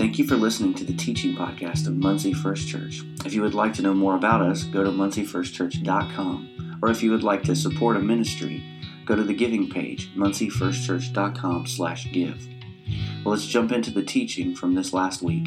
Thank you for listening to the teaching podcast of Muncie First Church. If you would like to know more about us, go to munciefirstchurch.com. Or if you would like to support a ministry, go to the giving page, munciefirstchurch.com slash give. Well, let's jump into the teaching from this last week.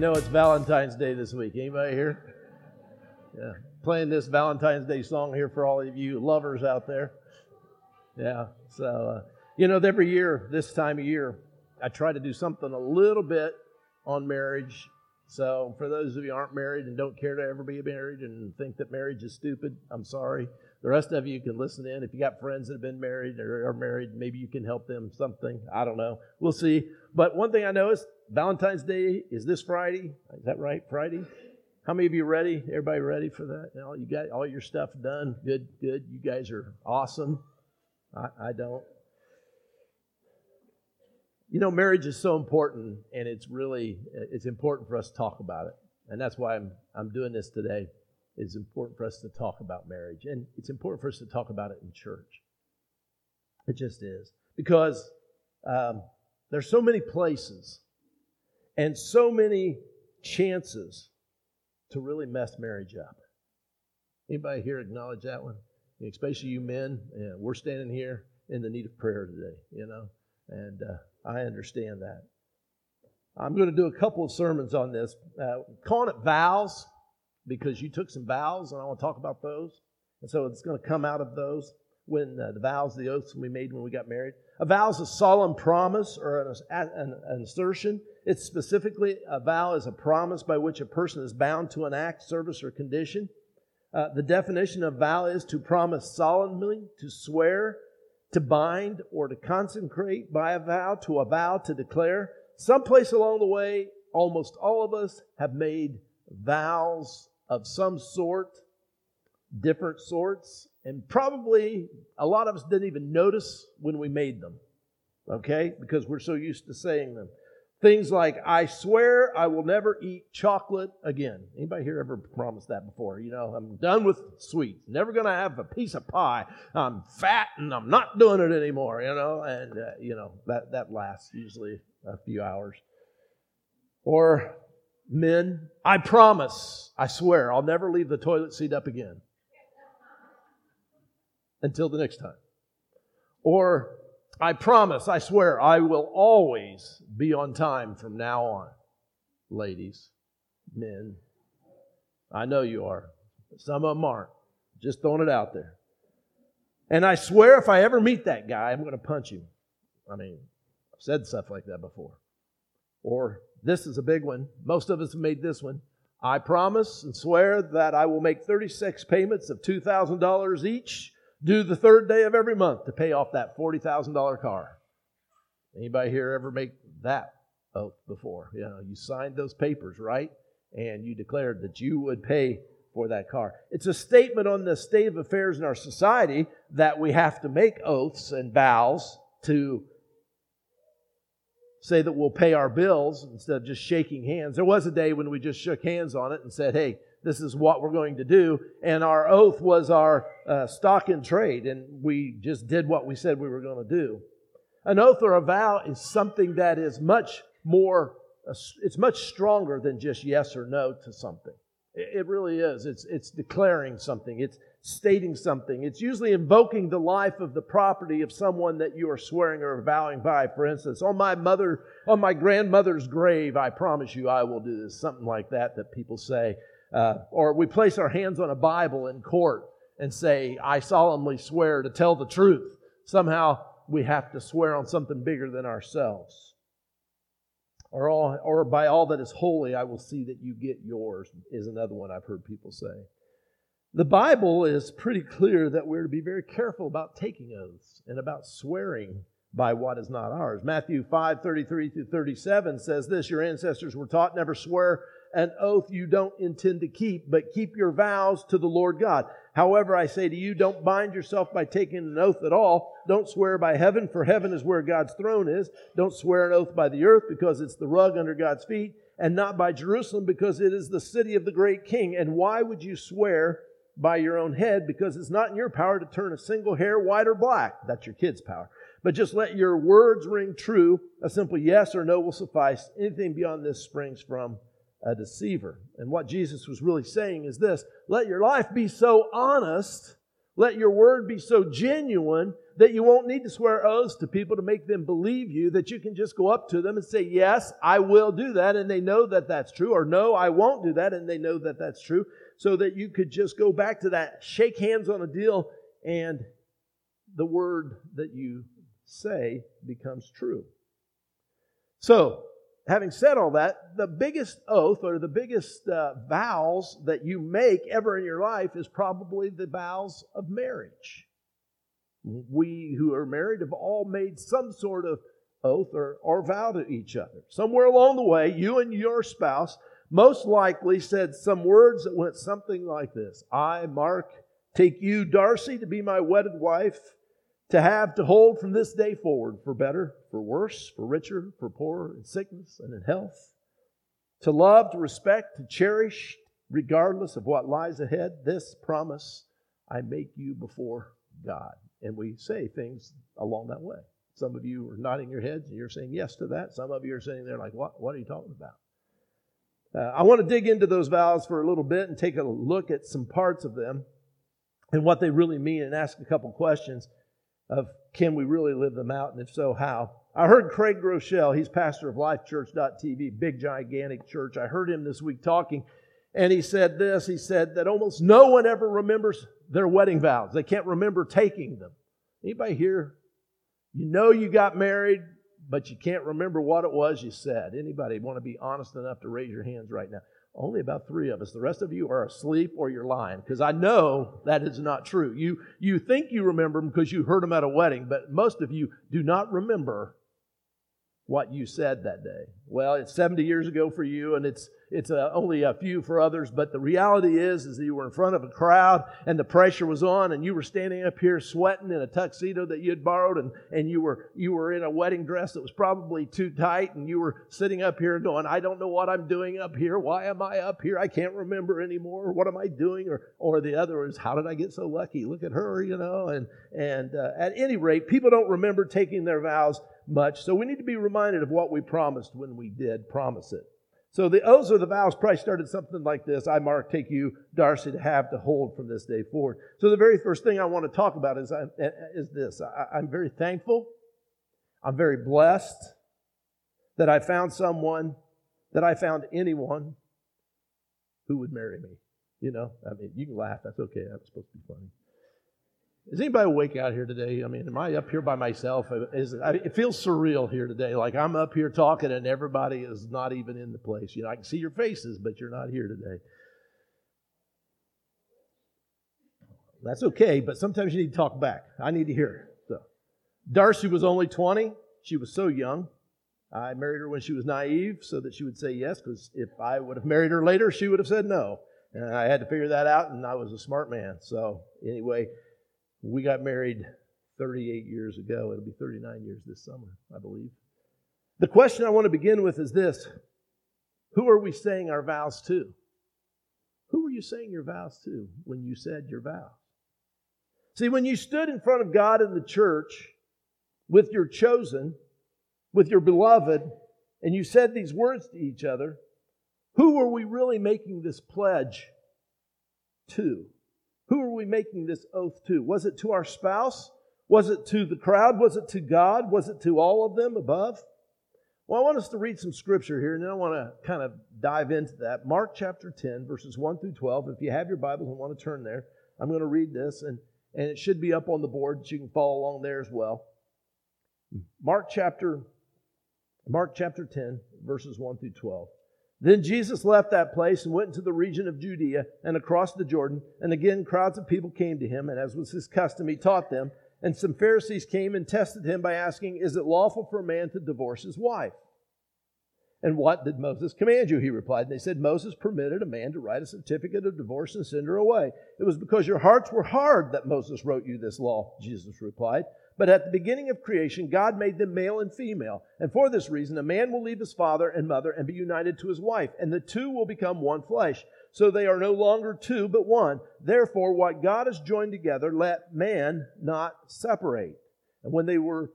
Know it's Valentine's Day this week? Anybody here? Yeah. Playing this Valentine's Day song here for all of you lovers out there. Yeah. So, uh, you know, every year, this time of year, I try to do something a little bit on marriage. So, for those of you aren't married and don't care to ever be married and think that marriage is stupid, I'm sorry. The rest of you can listen in. If you got friends that have been married or are married, maybe you can help them something. I don't know. We'll see. But one thing I know is Valentine's Day is this Friday. Is that right? Friday? How many of you ready? Everybody ready for that? You, you got all your stuff done. Good, good. You guys are awesome. I, I don't. You know, marriage is so important, and it's really it's important for us to talk about it, and that's why I'm I'm doing this today. It's important for us to talk about marriage, and it's important for us to talk about it in church. It just is because um, there's so many places and so many chances to really mess marriage up. Anybody here acknowledge that one? Especially you men. Yeah, we're standing here in the need of prayer today, you know, and uh, I understand that. I'm going to do a couple of sermons on this, uh, calling it vows because you took some vows, and I want to talk about those. And so it's going to come out of those when uh, the vows, the oaths we made when we got married. A vow is a solemn promise or an, an, an assertion. It's specifically a vow is a promise by which a person is bound to an act, service, or condition. Uh, the definition of vow is to promise solemnly, to swear, to bind, or to consecrate by a vow, to a vow, to declare. Someplace along the way, almost all of us have made vows of some sort, different sorts, and probably a lot of us didn't even notice when we made them, okay? Because we're so used to saying them. Things like, I swear I will never eat chocolate again. Anybody here ever promised that before? You know, I'm done with sweets. Never going to have a piece of pie. I'm fat and I'm not doing it anymore, you know? And, uh, you know, that, that lasts usually a few hours. Or men, I promise, I swear, I'll never leave the toilet seat up again until the next time. Or, I promise, I swear, I will always be on time from now on. Ladies, men, I know you are. Some of them aren't. Just throwing it out there. And I swear if I ever meet that guy, I'm going to punch him. I mean, I've said stuff like that before. Or, this is a big one. Most of us have made this one. I promise and swear that I will make 36 payments of $2,000 each due the third day of every month to pay off that $40,000 car. Anybody here ever make that oath before? You know, you signed those papers, right? And you declared that you would pay for that car. It's a statement on the state of affairs in our society that we have to make oaths and vows to say that we'll pay our bills instead of just shaking hands. There was a day when we just shook hands on it and said, hey, this is what we're going to do. And our oath was our uh, stock in trade, and we just did what we said we were going to do. An oath or a vow is something that is much more, uh, it's much stronger than just yes or no to something. It, it really is. It's, it's declaring something, it's stating something. It's usually invoking the life of the property of someone that you are swearing or vowing by. For instance, on my mother, on my grandmother's grave, I promise you I will do this. Something like that that people say. Uh, or we place our hands on a Bible in court and say, I solemnly swear to tell the truth. Somehow we have to swear on something bigger than ourselves. Or, all, or by all that is holy, I will see that you get yours, is another one I've heard people say. The Bible is pretty clear that we're to be very careful about taking oaths and about swearing by what is not ours. Matthew 5 33 through 37 says this Your ancestors were taught never swear an oath you don't intend to keep, but keep your vows to the Lord God. However, I say to you, don't bind yourself by taking an oath at all. Don't swear by heaven, for heaven is where God's throne is. Don't swear an oath by the earth, because it's the rug under God's feet, and not by Jerusalem, because it is the city of the great king. And why would you swear by your own head? Because it's not in your power to turn a single hair white or black. That's your kid's power. But just let your words ring true. A simple yes or no will suffice. Anything beyond this springs from a deceiver. And what Jesus was really saying is this let your life be so honest, let your word be so genuine that you won't need to swear oaths to people to make them believe you, that you can just go up to them and say, Yes, I will do that, and they know that that's true, or No, I won't do that, and they know that that's true, so that you could just go back to that, shake hands on a deal, and the word that you say becomes true. So, having said all that, the biggest oath or the biggest uh, vows that you make ever in your life is probably the vows of marriage. We who are married have all made some sort of oath or, or vow to each other. Somewhere along the way, you and your spouse most likely said some words that went something like this I, Mark, take you, Darcy, to be my wedded wife to have to hold from this day forward for better, for worse, for richer, for poorer, in sickness and in health. To love, to respect, to cherish, regardless of what lies ahead, this promise I make you before God. And we say things along that way. Some of you are nodding your heads and you're saying yes to that. Some of you are sitting there like, what, what are you talking about? Uh, I want to dig into those vows for a little bit and take a look at some parts of them and what they really mean and ask a couple questions of can we really live them out, and if so, how? I heard Craig Groeschel, he's pastor of LifeChurch.tv, big, gigantic church. I heard him this week talking, and he said this he said that almost no one ever remembers their wedding vows, they can't remember taking them. Anybody here? You know you got married, but you can't remember what it was you said. Anybody want to be honest enough to raise your hands right now? Only about three of us. The rest of you are asleep or you're lying because I know that is not true. You, you think you remember them because you heard them at a wedding, but most of you do not remember what you said that day. Well, it's 70 years ago for you, and it's it's uh, only a few for others, but the reality is, is that you were in front of a crowd and the pressure was on and you were standing up here sweating in a tuxedo that you had borrowed and, and you were, you were in a wedding dress that was probably too tight and you were sitting up here going, I don't know what I'm doing up here. Why am I up here? I can't remember anymore. What am I doing? Or, or the other is, how did I get so lucky? Look at her, you know, and, and uh, at any rate, people don't remember taking their vows much. So we need to be reminded of what we promised when we did promise it. So the oaths or the vows probably started something like this. I, Mark, take you, Darcy, to have to hold from this day forward. So the very first thing I want to talk about is, uh, is this. I, I'm very thankful. I'm very blessed that I found someone, that I found anyone who would marry me. You know, I mean, you can laugh. That's okay. That's supposed to be funny. Is anybody awake out here today? I mean, am I up here by myself? Is, it feels surreal here today. Like I'm up here talking and everybody is not even in the place. You know, I can see your faces, but you're not here today. That's okay, but sometimes you need to talk back. I need to hear. So, Darcy was only 20. She was so young. I married her when she was naive so that she would say yes, because if I would have married her later, she would have said no. And I had to figure that out, and I was a smart man. So, anyway, we got married 38 years ago. It'll be 39 years this summer, I believe. The question I want to begin with is this Who are we saying our vows to? Who were you saying your vows to when you said your vows? See, when you stood in front of God in the church with your chosen, with your beloved, and you said these words to each other, who were we really making this pledge to? Who are we making this oath to? Was it to our spouse? Was it to the crowd? Was it to God? Was it to all of them above? Well, I want us to read some scripture here, and then I want to kind of dive into that. Mark chapter 10, verses 1 through 12. If you have your Bibles and want to turn there, I'm going to read this, and, and it should be up on the board so you can follow along there as well. Mark chapter, Mark chapter 10, verses 1 through 12. Then Jesus left that place and went into the region of Judea and across the Jordan. And again, crowds of people came to him, and as was his custom, he taught them. And some Pharisees came and tested him by asking, Is it lawful for a man to divorce his wife? And what did Moses command you? He replied. And they said, Moses permitted a man to write a certificate of divorce and send her away. It was because your hearts were hard that Moses wrote you this law, Jesus replied. But at the beginning of creation, God made them male and female. And for this reason, a man will leave his father and mother and be united to his wife, and the two will become one flesh. So they are no longer two, but one. Therefore, what God has joined together, let man not separate. And when they were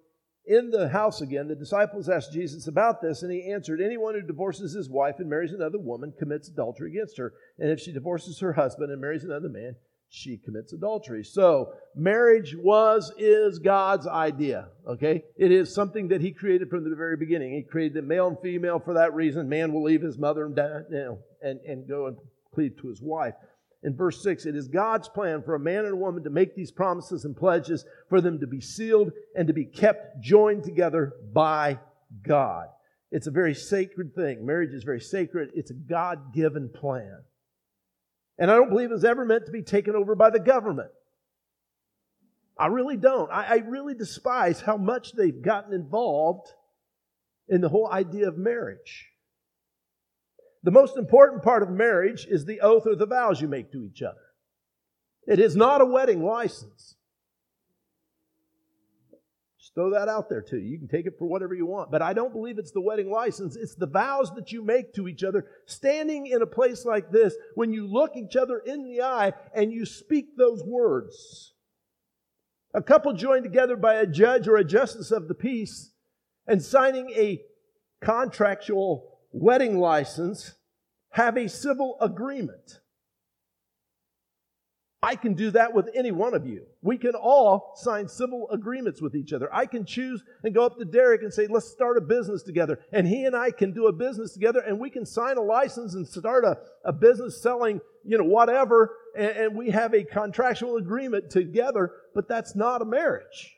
in the house again, the disciples asked Jesus about this, and he answered, Anyone who divorces his wife and marries another woman commits adultery against her. And if she divorces her husband and marries another man, she commits adultery. So, marriage was, is God's idea, okay? It is something that He created from the very beginning. He created the male and female for that reason. Man will leave his mother and, you know, and, and go and cleave to his wife. In verse 6, it is God's plan for a man and a woman to make these promises and pledges, for them to be sealed and to be kept joined together by God. It's a very sacred thing. Marriage is very sacred. It's a God given plan. And I don't believe it was ever meant to be taken over by the government. I really don't. I, I, really despise how much they've gotten involved in the whole idea of marriage. The most important part of marriage is the oath or the vows you make to each other. It is not a wedding license. Just throw that out there too. You can take it for whatever you want. But I don't believe it's the wedding license. It's the vows that you make to each other standing in a place like this when you look each other in the eye and you speak those words. A couple joined together by a judge or a justice of the peace and signing a contractual wedding license have a civil agreement. I can do that with any one of you. We can all sign civil agreements with each other. I can choose and go up to Derek and say, let's start a business together. And he and I can do a business together and we can sign a license and start a, a business selling, you know, whatever. And, and we have a contractual agreement together, but that's not a marriage.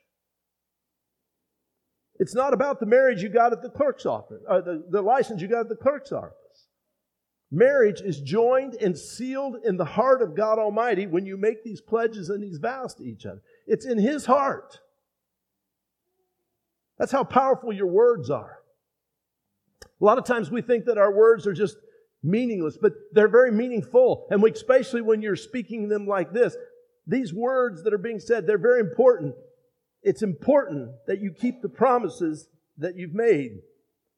It's not about the marriage you got at the clerk's office, or the, the license you got at the clerk's office. Marriage is joined and sealed in the heart of God Almighty when you make these pledges and these vows to each other. It's in His heart. That's how powerful your words are. A lot of times we think that our words are just meaningless, but they're very meaningful. And we, especially when you're speaking them like this, these words that are being said, they're very important. It's important that you keep the promises that you've made.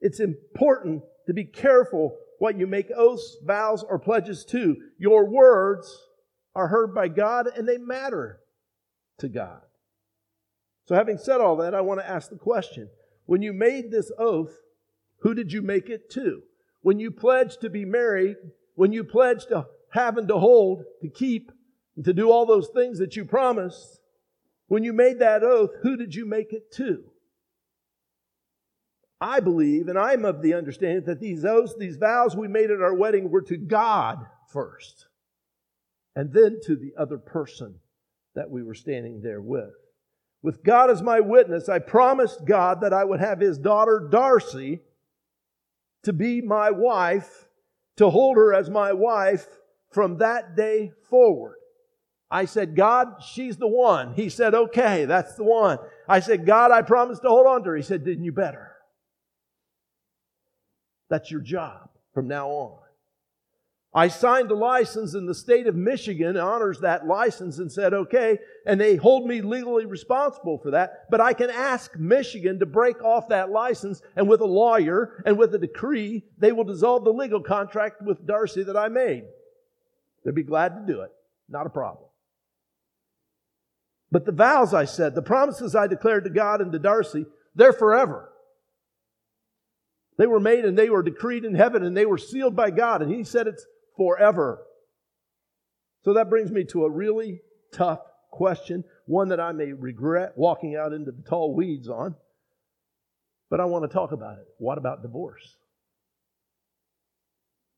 It's important to be careful what you make oaths, vows, or pledges to. Your words are heard by God and they matter to God. So, having said all that, I want to ask the question when you made this oath, who did you make it to? When you pledged to be married, when you pledged to have and to hold, to keep, and to do all those things that you promised, when you made that oath, who did you make it to? I believe, and I'm of the understanding that these oaths, these vows we made at our wedding were to God first, and then to the other person that we were standing there with. With God as my witness, I promised God that I would have his daughter Darcy to be my wife, to hold her as my wife from that day forward. I said, God, she's the one. He said, okay, that's the one. I said, God, I promised to hold on to her. He said, didn't you better? That's your job from now on. I signed a license in the state of Michigan honors that license and said, okay, and they hold me legally responsible for that, but I can ask Michigan to break off that license and with a lawyer and with a decree, they will dissolve the legal contract with Darcy that I made. They'd be glad to do it. Not a problem. But the vows I said, the promises I declared to God and to Darcy, they're forever. They were made and they were decreed in heaven and they were sealed by God. And He said it's forever. So that brings me to a really tough question, one that I may regret walking out into the tall weeds on. But I want to talk about it. What about divorce?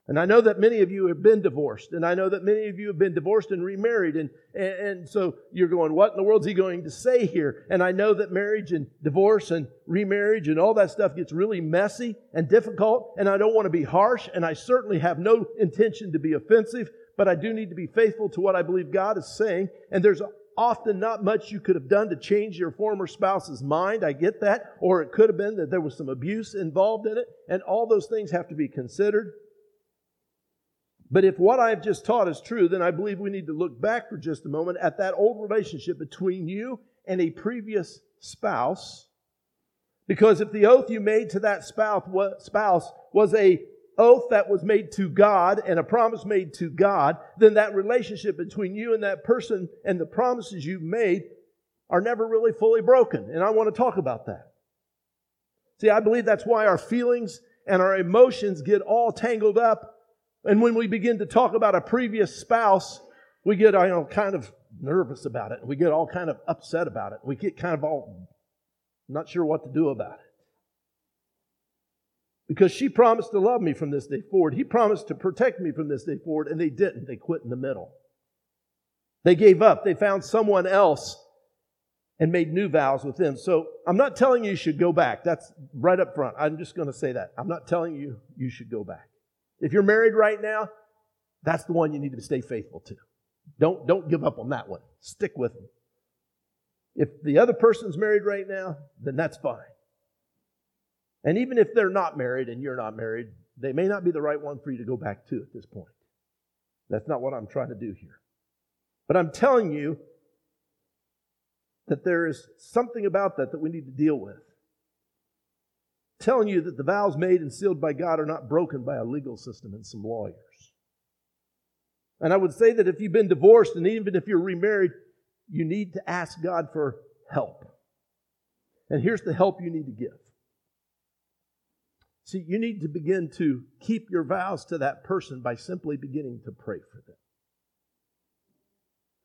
And I know that many of you have been divorced, and I know that many of you have been divorced and remarried, and, and, and, so you're going, what in the world is he going to say here? And I know that marriage and divorce and remarriage and all that stuff gets really messy and difficult, and I don't want to be harsh, and I certainly have no intention to be offensive, but I do need to be faithful to what I believe God is saying, and there's often not much you could have done to change your former spouse's mind. I get that. Or it could have been that there was some abuse involved in it, and all those things have to be considered. But if what I've just taught is true, then I believe we need to look back for just a moment at that old relationship between you and a previous spouse. Because if the oath you made to that spouse was a oath that was made to God and a promise made to God, then that relationship between you and that person and the promises you've made are never really fully broken. And I want to talk about that. See, I believe that's why our feelings and our emotions get all tangled up and when we begin to talk about a previous spouse, we get you know, kind of nervous about it. We get all kind of upset about it. We get kind of all not sure what to do about it. Because she promised to love me from this day forward. He promised to protect me from this day forward, and they didn't. They quit in the middle. They gave up. They found someone else and made new vows with them. So I'm not telling you you should go back. That's right up front. I'm just going to say that. I'm not telling you you should go back. If you're married right now, that's the one you need to stay faithful to. Don't, don't give up on that one. Stick with them. If the other person's married right now, then that's fine. And even if they're not married and you're not married, they may not be the right one for you to go back to at this point. That's not what I'm trying to do here. But I'm telling you that there is something about that that we need to deal with telling you that the vows made and sealed by God are not broken by a legal system and some lawyers. And I would say that if you've been divorced and even if you're remarried, you need to ask God for help. And here's the help you need to give. See, you need to begin to keep your vows to that person by simply beginning to pray for them.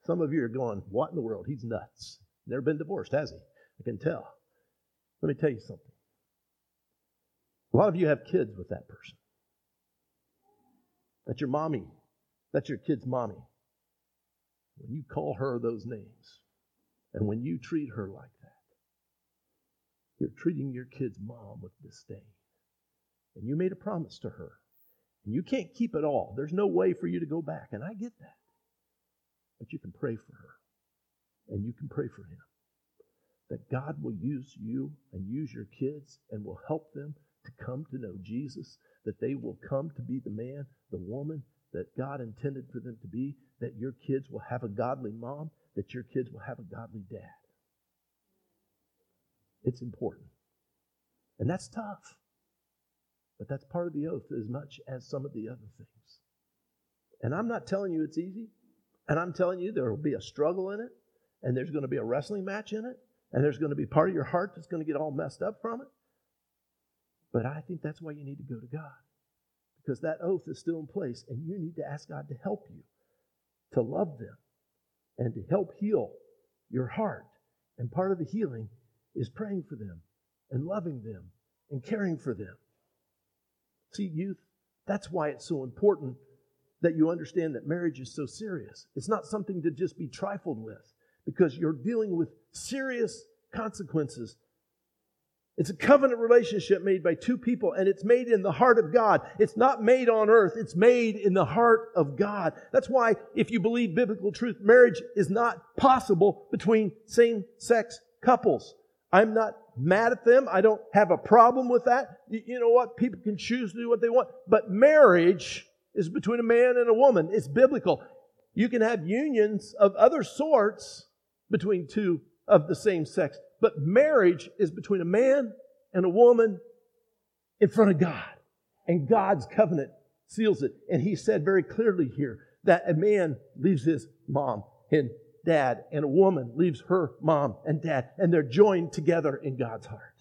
Some of you are going, What in the world? He's nuts. Never been divorced, has he? I can tell. Let me tell you something. A lot of you have kids with that person. That's your mommy. That's your kid's mommy. When you call her those names, and when you treat her like that, you're treating your kid's mom with disdain. And you made a promise to her. And you can't keep it all. There's no way for you to go back. And I get that. But you can pray for her. And you can pray for him. That God will use you and use your kids and will help them to come to know Jesus, that they will come to be the man, the woman that God intended for them to be, that your kids will have a godly mom, that your kids will have a godly dad. It's important. And that's tough. But that's part of the oath as much as some of the other things. And I'm not telling you it's easy. And I'm telling you there will be a struggle in it. And there's going to be a wrestling match in it. And there's going to be part of your heart that's going to get all messed up from it. But I think that's why you need to go to God. Because that oath is still in place, and you need to ask God to help you to love them and to help heal your heart. And part of the healing is praying for them and loving them and caring for them. See, youth, that's why it's so important that you understand that marriage is so serious. It's not something to just be trifled with because you're dealing with serious consequences it's a covenant relationship made by two people, and it's made in the heart of God. It's not made on earth, it's made in the heart of God. That's why, if you believe biblical truth, marriage is not possible between same sex couples. I'm not mad at them. I don't have a problem with that. You know what? People can choose to do what they want. But marriage is between a man and a woman. It's biblical. You can have unions of other sorts between two of the same sex. But marriage is between a man and a woman in front of God. And God's covenant seals it. And he said very clearly here that a man leaves his mom and dad, and a woman leaves her mom and dad, and they're joined together in God's heart.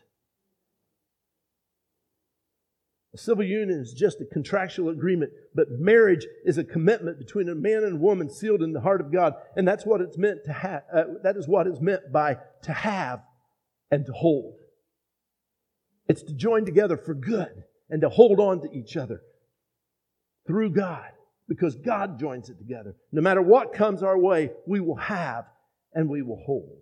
A civil union is just a contractual agreement, but marriage is a commitment between a man and a woman sealed in the heart of God, and that's what it's meant to have. Uh, that is what is meant by to have and to hold. It's to join together for good and to hold on to each other. through God because God joins it together. No matter what comes our way, we will have and we will hold.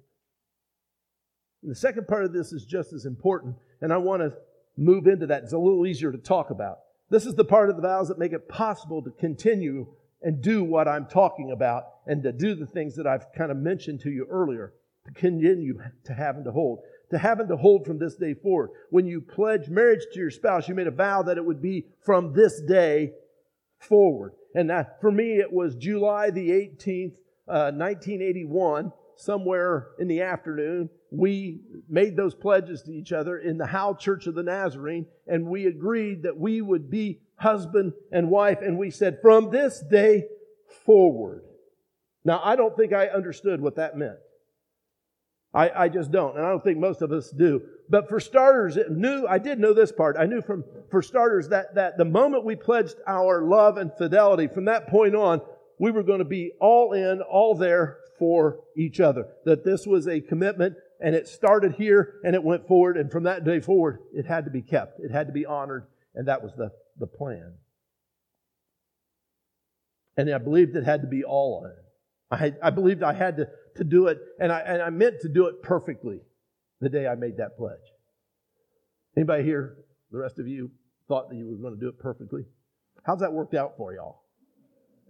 And the second part of this is just as important, and I want to move into that. It's a little easier to talk about. This is the part of the vows that make it possible to continue and do what I'm talking about and to do the things that I've kind of mentioned to you earlier, to continue to have and to hold. To have and to hold from this day forward. When you pledge marriage to your spouse, you made a vow that it would be from this day forward. And that, for me, it was July the 18th, uh, 1981, somewhere in the afternoon. We made those pledges to each other in the Howe Church of the Nazarene, and we agreed that we would be husband and wife, and we said, from this day forward. Now, I don't think I understood what that meant. I, I just don't, and I don't think most of us do. But for starters, it knew I did know this part. I knew from for starters that that the moment we pledged our love and fidelity, from that point on, we were going to be all in, all there for each other. That this was a commitment, and it started here and it went forward, and from that day forward, it had to be kept. It had to be honored, and that was the, the plan. And I believed it had to be all in. I, I believed I had to to do it, and I, and I meant to do it perfectly the day I made that pledge. Anybody here, the rest of you, thought that you were going to do it perfectly? How's that worked out for y'all?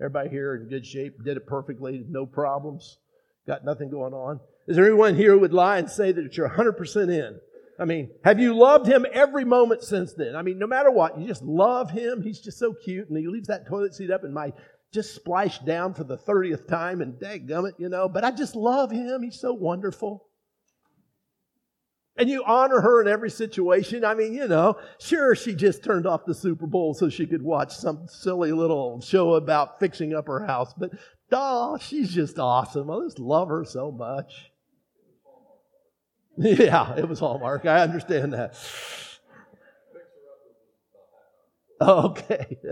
Everybody here in good shape, did it perfectly, no problems, got nothing going on. Is there anyone here who would lie and say that you're 100% in? I mean, have you loved him every moment since then? I mean, no matter what, you just love him. He's just so cute, and he leaves that toilet seat up, and my just splashed down for the 30th time, and dadgummit, you know, but I just love him. He's so wonderful. And you honor her in every situation. I mean, you know, sure, she just turned off the Super Bowl so she could watch some silly little show about fixing up her house, but oh, she's just awesome. I just love her so much. Yeah, it was Hallmark. I understand that. Okay.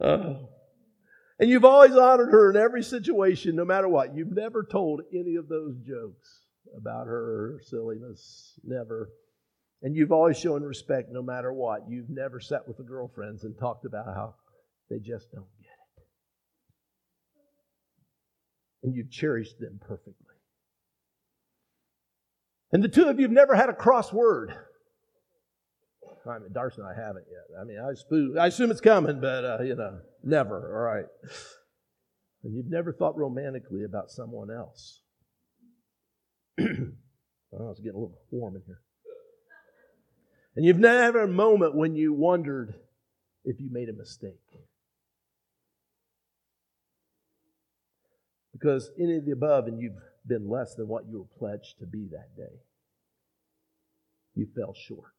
uh, and you've always honored her in every situation, no matter what. You've never told any of those jokes about her silliness, never. And you've always shown respect no matter what. You've never sat with the girlfriends and talked about how they just don't get it. And you've cherished them perfectly. And the two of you have never had a cross word. I mean, Darcy and I haven't yet. I mean, I, assume, I assume it's coming, but, uh, you know, never. All right. And you've never thought romantically about someone else. oh, it's getting a little warm in here. And you've never had a moment when you wondered if you made a mistake. Because any of the above, and you've been less than what you were pledged to be that day. You fell short.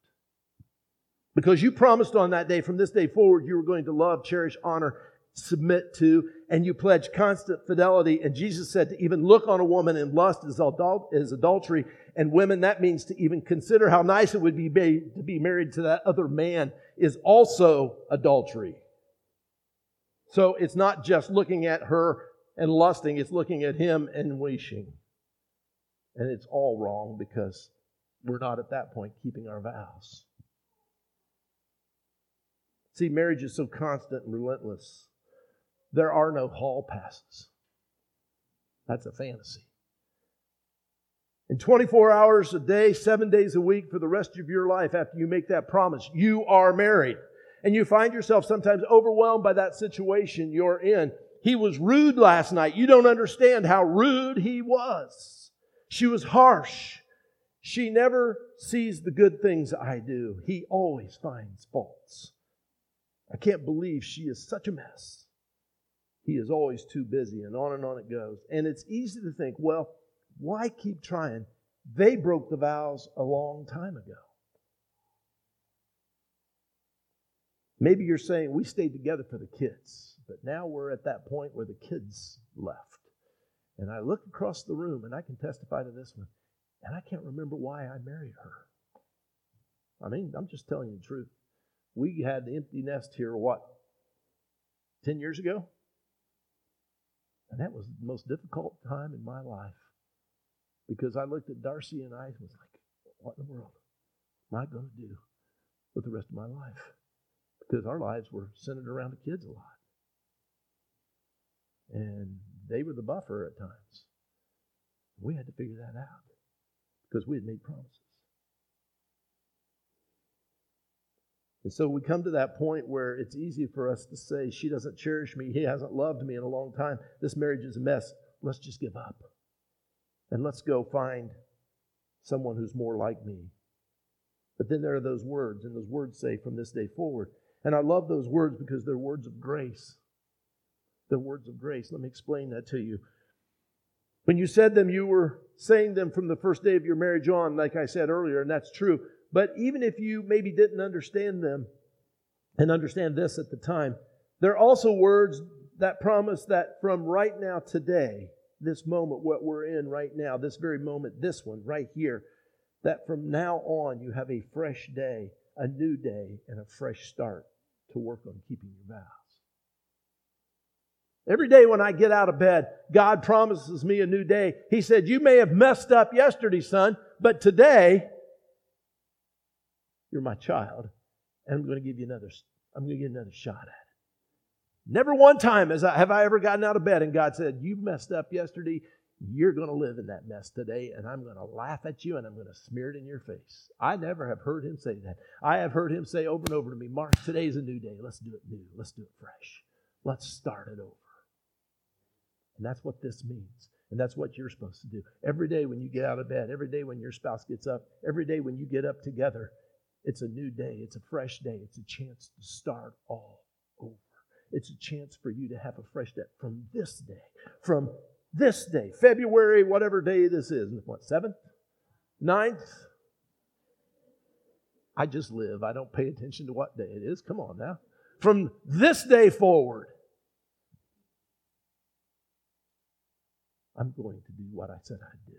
Because you promised on that day, from this day forward, you were going to love, cherish, honor, submit to, and you pledged constant fidelity. And Jesus said to even look on a woman in lust is, adul- is adultery. And women, that means to even consider how nice it would be to be married to that other man is also adultery. So it's not just looking at her and lusting, it's looking at him and wishing. And it's all wrong because we're not at that point keeping our vows. See, marriage is so constant and relentless. There are no hall passes. That's a fantasy. In 24 hours a day, seven days a week for the rest of your life after you make that promise, you are married. And you find yourself sometimes overwhelmed by that situation you're in. He was rude last night. You don't understand how rude he was. She was harsh. She never sees the good things I do. He always finds faults. I can't believe she is such a mess. He is always too busy, and on and on it goes. And it's easy to think, well, why keep trying? They broke the vows a long time ago. Maybe you're saying we stayed together for the kids, but now we're at that point where the kids left. And I look across the room, and I can testify to this one, and I can't remember why I married her. I mean, I'm just telling you the truth. We had the empty nest here, what, 10 years ago? And that was the most difficult time in my life because I looked at Darcy and I was like, what in the world am I going to do with the rest of my life? because our lives were centered around the kids a lot. And they were the buffer at times. We had to figure that out because we had made promises. And so we come to that point where it's easy for us to say, She doesn't cherish me. He hasn't loved me in a long time. This marriage is a mess. Let's just give up. And let's go find someone who's more like me. But then there are those words, and those words say, From this day forward. And I love those words because they're words of grace. They're words of grace. Let me explain that to you. When you said them, you were saying them from the first day of your marriage on, like I said earlier, and that's true. But even if you maybe didn't understand them and understand this at the time, they're also words that promise that from right now, today, this moment, what we're in right now, this very moment, this one right here, that from now on you have a fresh day, a new day, and a fresh start to work on keeping your vows. Every day when I get out of bed, God promises me a new day. He said, You may have messed up yesterday, son, but today you're my child, and I'm going to give you another, I'm going to you another shot at it. Never one time has I, have I ever gotten out of bed and God said, You messed up yesterday. You're going to live in that mess today, and I'm going to laugh at you and I'm going to smear it in your face. I never have heard him say that. I have heard him say over and over to me, Mark, today's a new day. Let's do it new. Let's do it fresh. Let's start it over. And that's what this means. And that's what you're supposed to do. Every day when you get out of bed, every day when your spouse gets up, every day when you get up together, it's a new day. It's a fresh day. It's a chance to start all over. It's a chance for you to have a fresh day from this day. From this day, February, whatever day this is. What, 7th? 9th? I just live. I don't pay attention to what day it is. Come on now. From this day forward, I'm going to do what I said I'd do.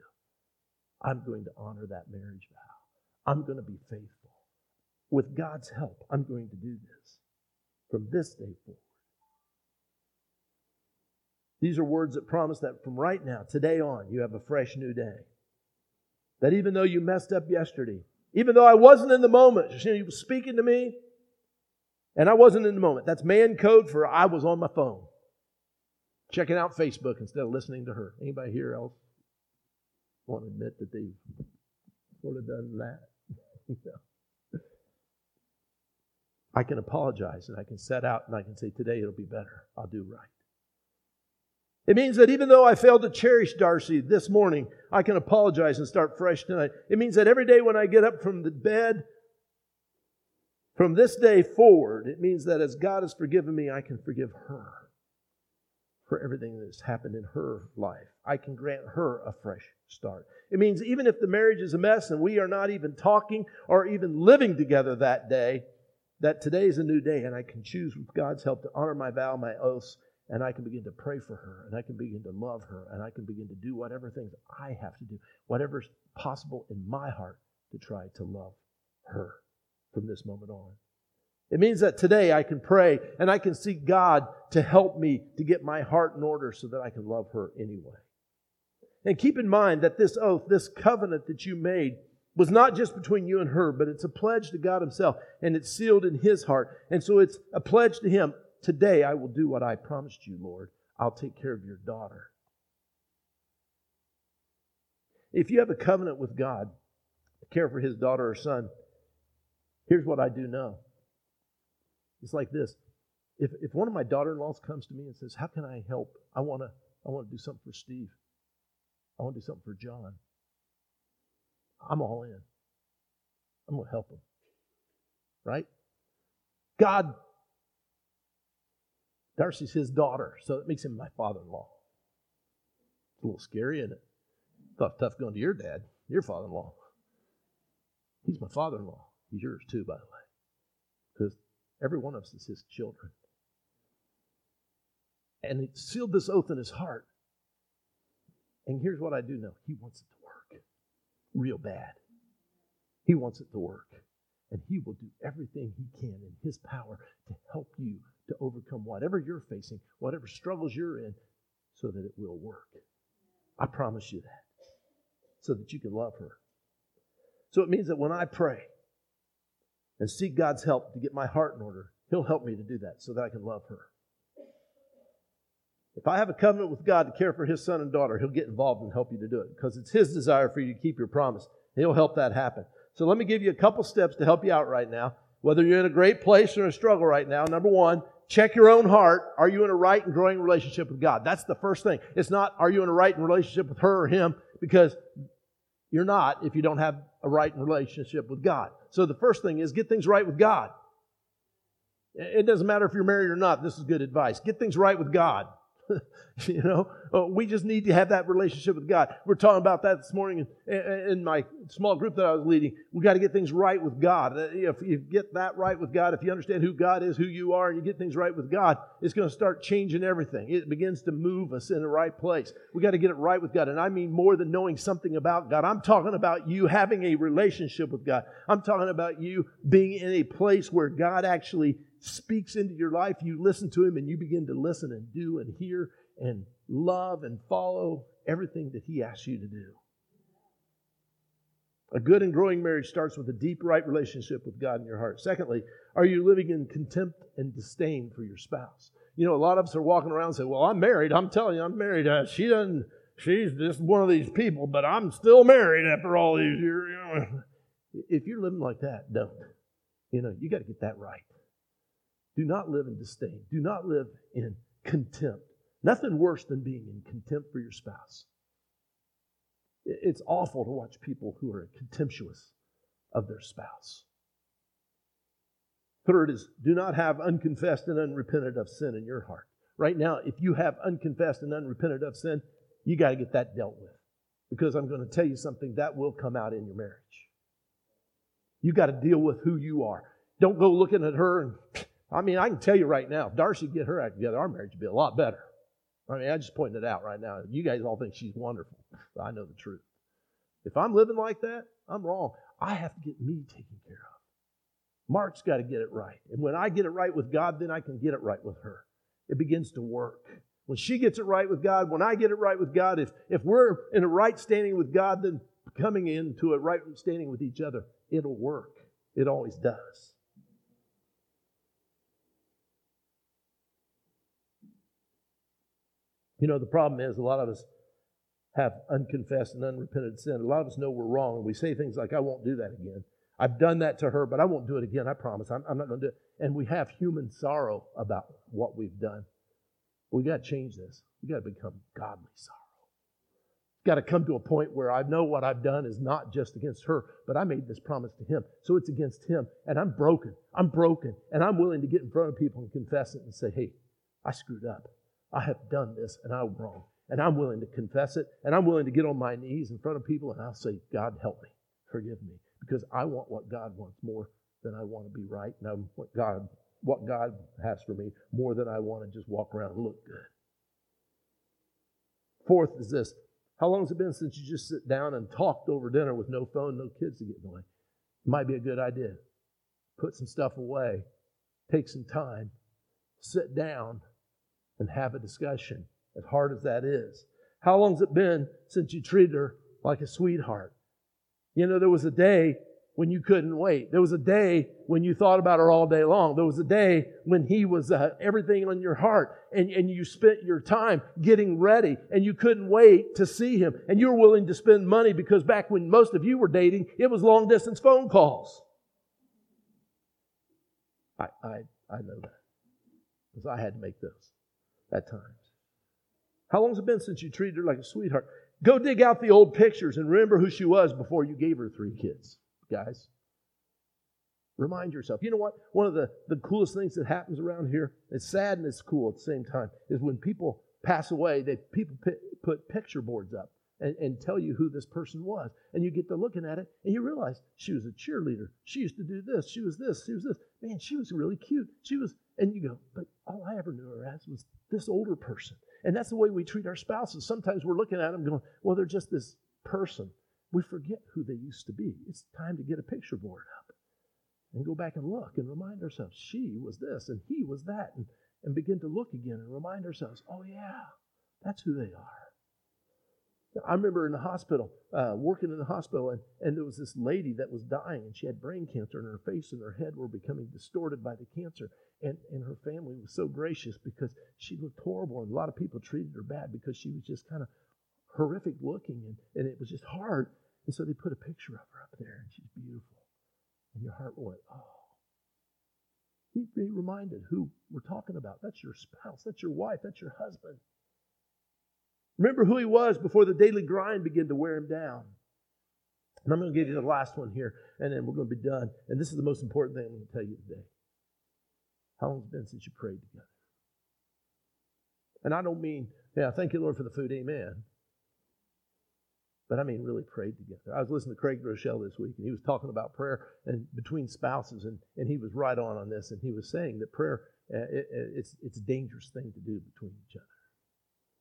I'm going to honor that marriage vow. I'm going to be faithful. With God's help, I'm going to do this from this day forward. These are words that promise that from right now, today on, you have a fresh new day. That even though you messed up yesterday, even though I wasn't in the moment, she was speaking to me, and I wasn't in the moment. That's man code for I was on my phone, checking out Facebook instead of listening to her. Anybody here else want to admit that they've sort of done that? I can apologize and I can set out and I can say, today it'll be better. I'll do right. It means that even though I failed to cherish Darcy this morning, I can apologize and start fresh tonight. It means that every day when I get up from the bed, from this day forward, it means that as God has forgiven me, I can forgive her for everything that's happened in her life. I can grant her a fresh start. It means even if the marriage is a mess and we are not even talking or even living together that day, that today is a new day and I can choose with God's help to honor my vow, my oaths, and I can begin to pray for her, and I can begin to love her, and I can begin to do whatever things I have to do, whatever's possible in my heart to try to love her from this moment on. It means that today I can pray and I can seek God to help me to get my heart in order so that I can love her anyway. And keep in mind that this oath, this covenant that you made, was not just between you and her, but it's a pledge to God Himself, and it's sealed in His heart. And so it's a pledge to Him. Today I will do what I promised you, Lord. I'll take care of your daughter. If you have a covenant with God to care for his daughter or son, here's what I do know. It's like this. If, if one of my daughter-in-laws comes to me and says, How can I help? I want to I want to do something for Steve. I want to do something for John. I'm all in. I'm going to help him. Right? God Darcy's his daughter, so it makes him my father in law. It's a little scary, isn't it? Tough going to your dad, your father in law. He's my father in law. He's yours too, by the way. Every one of us is his children. And he sealed this oath in his heart. And here's what I do know he wants it to work real bad. He wants it to work. And he will do everything he can in his power to help you to overcome whatever you're facing, whatever struggles you're in, so that it will work. I promise you that. So that you can love her. So it means that when I pray and seek God's help to get my heart in order, He'll help me to do that so that I can love her. If I have a covenant with God to care for His son and daughter, He'll get involved and help you to do it because it's His desire for you to keep your promise. He'll help that happen. So let me give you a couple steps to help you out right now. Whether you're in a great place or a struggle right now, number one, check your own heart. Are you in a right and growing relationship with God? That's the first thing. It's not, are you in a right and relationship with her or him? Because you're not if you don't have a right relationship with God. So the first thing is get things right with God. It doesn't matter if you're married or not. This is good advice. Get things right with God. you know, uh, we just need to have that relationship with God. We're talking about that this morning in, in my small group that I was leading. We got to get things right with God. Uh, if you get that right with God, if you understand who God is, who you are, and you get things right with God, it's going to start changing everything. It begins to move us in the right place. We got to get it right with God. And I mean more than knowing something about God. I'm talking about you having a relationship with God. I'm talking about you being in a place where God actually speaks into your life, you listen to him and you begin to listen and do and hear and love and follow everything that he asks you to do. A good and growing marriage starts with a deep, right relationship with God in your heart. Secondly, are you living in contempt and disdain for your spouse? You know, a lot of us are walking around and say, Well, I'm married. I'm telling you, I'm married. Uh, she doesn't, she's just one of these people, but I'm still married after all these years. You know, if you're living like that, don't. You know, you got to get that right. Do not live in disdain. Do not live in contempt. Nothing worse than being in contempt for your spouse. It's awful to watch people who are contemptuous of their spouse. Third is do not have unconfessed and unrepented of sin in your heart. Right now, if you have unconfessed and unrepented of sin, you got to get that dealt with. Because I'm going to tell you something that will come out in your marriage. You got to deal with who you are. Don't go looking at her and I mean, I can tell you right now, if Darcy get her act together, our marriage would be a lot better. I mean, I just pointing it out right now. You guys all think she's wonderful. But I know the truth. If I'm living like that, I'm wrong. I have to get me taken care of. Mark's got to get it right. And when I get it right with God, then I can get it right with her. It begins to work. When she gets it right with God, when I get it right with God, if, if we're in a right standing with God, then coming into a right standing with each other, it'll work. It always does. You know, the problem is a lot of us have unconfessed and unrepented sin. A lot of us know we're wrong, and we say things like, I won't do that again. I've done that to her, but I won't do it again. I promise. I'm, I'm not going to do it. And we have human sorrow about what we've done. We got to change this. We got to become godly sorrow. Got to come to a point where I know what I've done is not just against her, but I made this promise to him. So it's against him. And I'm broken. I'm broken. And I'm willing to get in front of people and confess it and say, hey, I screwed up. I have done this and I'm wrong. And I'm willing to confess it. And I'm willing to get on my knees in front of people and I'll say, God, help me. Forgive me. Because I want what God wants more than I want to be right. And I want God, what God has for me more than I want to just walk around and look good. Fourth is this. How long has it been since you just sit down and talked over dinner with no phone, no kids to get in the way? Might be a good idea. Put some stuff away. Take some time. Sit down and have a discussion, as hard as that is. How long's it been since you treated her like a sweetheart? You know, there was a day when you couldn't wait. There was a day when you thought about her all day long. There was a day when he was uh, everything on your heart and, and you spent your time getting ready and you couldn't wait to see him. And you were willing to spend money because back when most of you were dating, it was long distance phone calls. I, I, I know that because I had to make those at times. How long's it been since you treated her like a sweetheart? Go dig out the old pictures and remember who she was before you gave her three kids, guys. Remind yourself. You know what? One of the, the coolest things that happens around here, it's sad and it's cool at the same time, is when people pass away, they people put picture boards up and, and tell you who this person was. And you get to looking at it and you realize she was a cheerleader. She used to do this. She was this. She was this. Man, she was really cute. She was, and you go, but all I ever knew her as was this older person. And that's the way we treat our spouses. Sometimes we're looking at them going, well, they're just this person. We forget who they used to be. It's time to get a picture board up and go back and look and remind ourselves she was this and he was that and, and begin to look again and remind ourselves, oh, yeah, that's who they are. I remember in the hospital, uh, working in the hospital, and, and there was this lady that was dying, and she had brain cancer, and her face and her head were becoming distorted by the cancer. And, and her family was so gracious because she looked horrible, and a lot of people treated her bad because she was just kind of horrific looking, and, and it was just hard. And so they put a picture of her up there, and she's beautiful. And your heart went, oh. Be, be reminded who we're talking about. That's your spouse, that's your wife, that's your husband. Remember who he was before the daily grind began to wear him down. And I'm going to give you the last one here, and then we're going to be done. And this is the most important thing I'm going to tell you today. How long has it been since you prayed together? And I don't mean, yeah, thank you, Lord, for the food, amen. But I mean, really prayed together. I was listening to Craig Groeschel this week, and he was talking about prayer and between spouses, and, and he was right on on this, and he was saying that prayer, uh, it, it's, it's a dangerous thing to do between each other.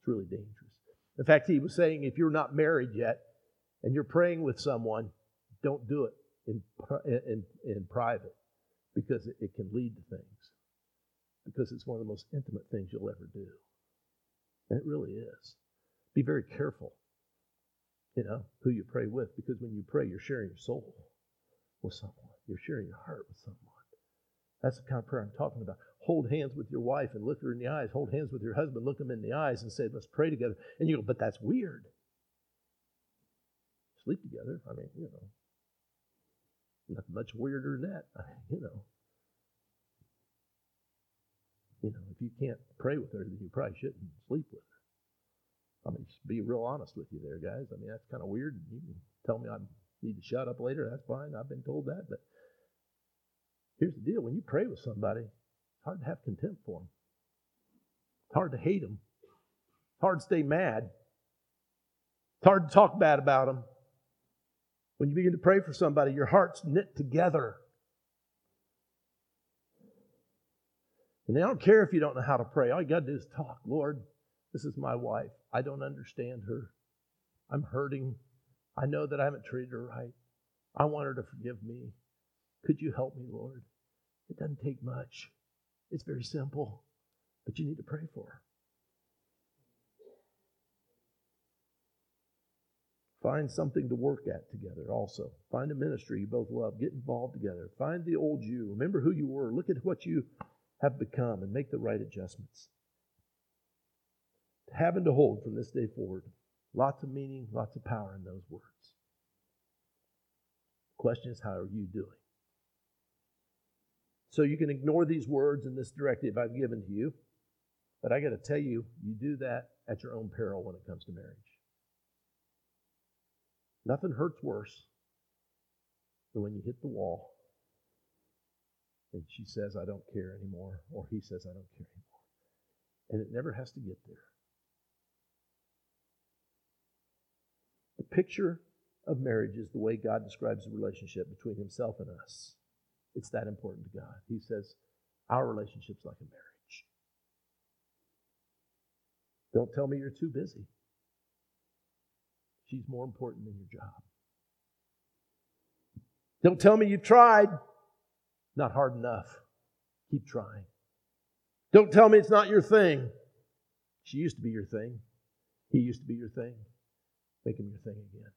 It's really dangerous. In fact, he was saying if you're not married yet and you're praying with someone, don't do it in, in, in private because it, it can lead to things. Because it's one of the most intimate things you'll ever do. And it really is. Be very careful, you know, who you pray with because when you pray, you're sharing your soul with someone, you're sharing your heart with someone. That's the kind of prayer I'm talking about hold hands with your wife and look her in the eyes, hold hands with your husband, look him in the eyes, and say, let's pray together. And you go, but that's weird. Sleep together. I mean, you know, nothing much weirder than that. you know. You know, if you can't pray with her, then you probably shouldn't sleep with her. I mean, just be real honest with you there, guys. I mean, that's kind of weird. You can tell me I need to shut up later. That's fine. I've been told that. But here's the deal when you pray with somebody, it's hard to have contempt for them. It's hard to hate them. It's hard to stay mad. It's hard to talk bad about them. When you begin to pray for somebody, your heart's knit together. And I don't care if you don't know how to pray. All you got to do is talk. Lord, this is my wife. I don't understand her. I'm hurting. I know that I haven't treated her right. I want her to forgive me. Could you help me, Lord? It doesn't take much. It's very simple, but you need to pray for. Find something to work at together also. Find a ministry you both love. Get involved together. Find the old you. Remember who you were. Look at what you have become and make the right adjustments. To Have and to hold from this day forward. Lots of meaning, lots of power in those words. The question is, how are you doing? So you can ignore these words and this directive I've given to you. But I got to tell you, you do that at your own peril when it comes to marriage. Nothing hurts worse than when you hit the wall and she says, I don't care anymore, or he says, I don't care anymore. And it never has to get there. The picture of marriage is the way God describes the relationship between himself and us. It's that important to God. He says, Our relationship's like a marriage. Don't tell me you're too busy. She's more important than your job. Don't tell me you've tried. Not hard enough. Keep trying. Don't tell me it's not your thing. She used to be your thing. He used to be your thing. Make him your thing again.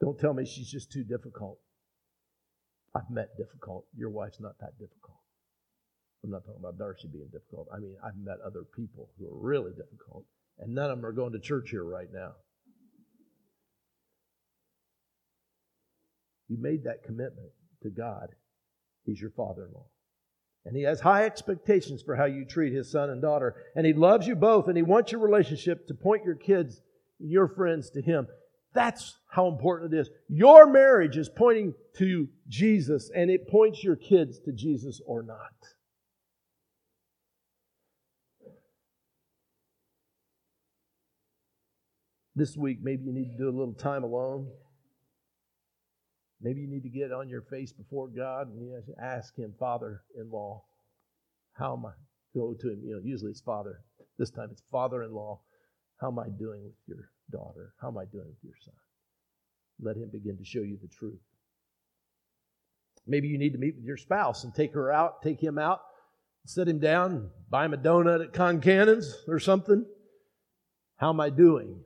Don't tell me she's just too difficult. I've met difficult. Your wife's not that difficult. I'm not talking about Darcy being difficult. I mean, I've met other people who are really difficult, and none of them are going to church here right now. You made that commitment to God. He's your father in law. And he has high expectations for how you treat his son and daughter. And he loves you both, and he wants your relationship to point your kids, your friends to him. That's how important it is. Your marriage is pointing to Jesus, and it points your kids to Jesus or not. This week, maybe you need to do a little time alone. Maybe you need to get on your face before God and ask Him, Father in law, how am I? Go to Him. You know, usually it's Father. This time it's Father in law. How am I doing with your daughter? How am I doing with your son? Let him begin to show you the truth. Maybe you need to meet with your spouse and take her out, take him out, sit him down, buy him a donut at Concannon's or something. How am I doing?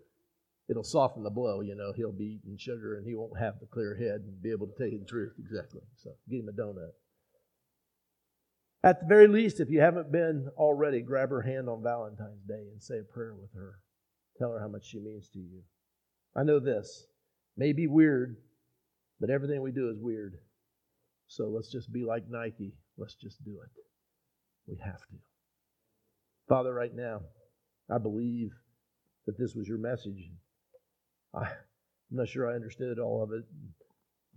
it'll soften the blow. You know, he'll be eating sugar and he won't have the clear head and be able to tell you the truth exactly. So get him a donut. At the very least, if you haven't been already, grab her hand on Valentine's Day and say a prayer with her. Tell her how much she means to you. I know this may be weird, but everything we do is weird. So let's just be like Nike. Let's just do it. We have to. Father, right now, I believe that this was your message. I, I'm not sure I understood all of it,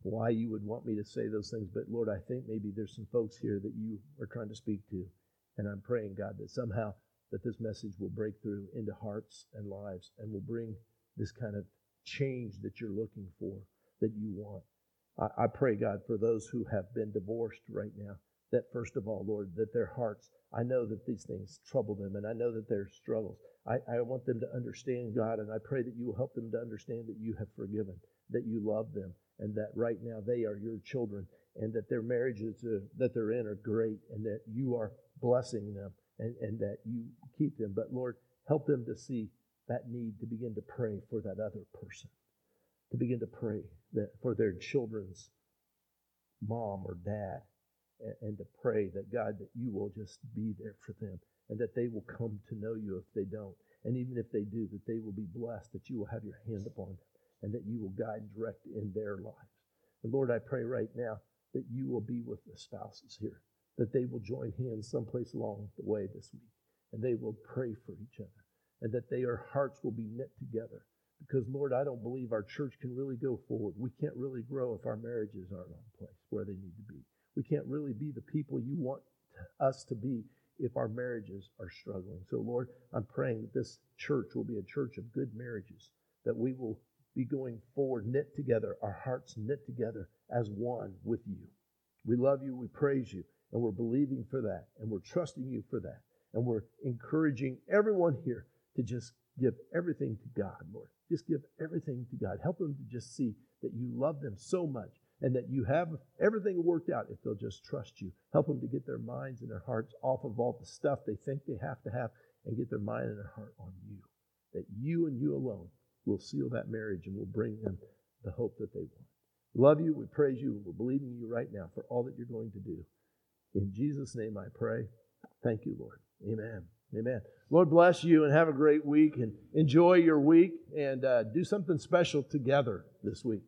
why you would want me to say those things, but Lord, I think maybe there's some folks here that you are trying to speak to. And I'm praying, God, that somehow that this message will break through into hearts and lives and will bring this kind of change that you're looking for, that you want. I, I pray, God, for those who have been divorced right now, that first of all, Lord, that their hearts, I know that these things trouble them and I know that there's struggles. I, I want them to understand, God, and I pray that you will help them to understand that you have forgiven, that you love them, and that right now they are your children, and that their marriages that they're in are great, and that you are blessing them, and, and that you keep them. But Lord, help them to see that need to begin to pray for that other person, to begin to pray that for their children's mom or dad, and, and to pray that God, that you will just be there for them and that they will come to know you if they don't. And even if they do, that they will be blessed, that you will have your hand upon them, and that you will guide direct in their lives. And Lord, I pray right now that you will be with the spouses here, that they will join hands someplace along the way this week, and they will pray for each other, and that their hearts will be knit together. Because, Lord, I don't believe our church can really go forward. We can't really grow if our marriages aren't on place where they need to be. We can't really be the people you want us to be if our marriages are struggling. So, Lord, I'm praying that this church will be a church of good marriages, that we will be going forward, knit together, our hearts knit together as one with you. We love you, we praise you, and we're believing for that, and we're trusting you for that, and we're encouraging everyone here to just give everything to God, Lord. Just give everything to God. Help them to just see that you love them so much and that you have everything worked out if they'll just trust you. Help them to get their minds and their hearts off of all the stuff they think they have to have and get their mind and their heart on you. That you and you alone will seal that marriage and will bring them the hope that they want. Love you. We praise you. We're believing you right now for all that you're going to do. In Jesus' name I pray. Thank you, Lord. Amen. Amen. Lord bless you and have a great week and enjoy your week and uh, do something special together this week.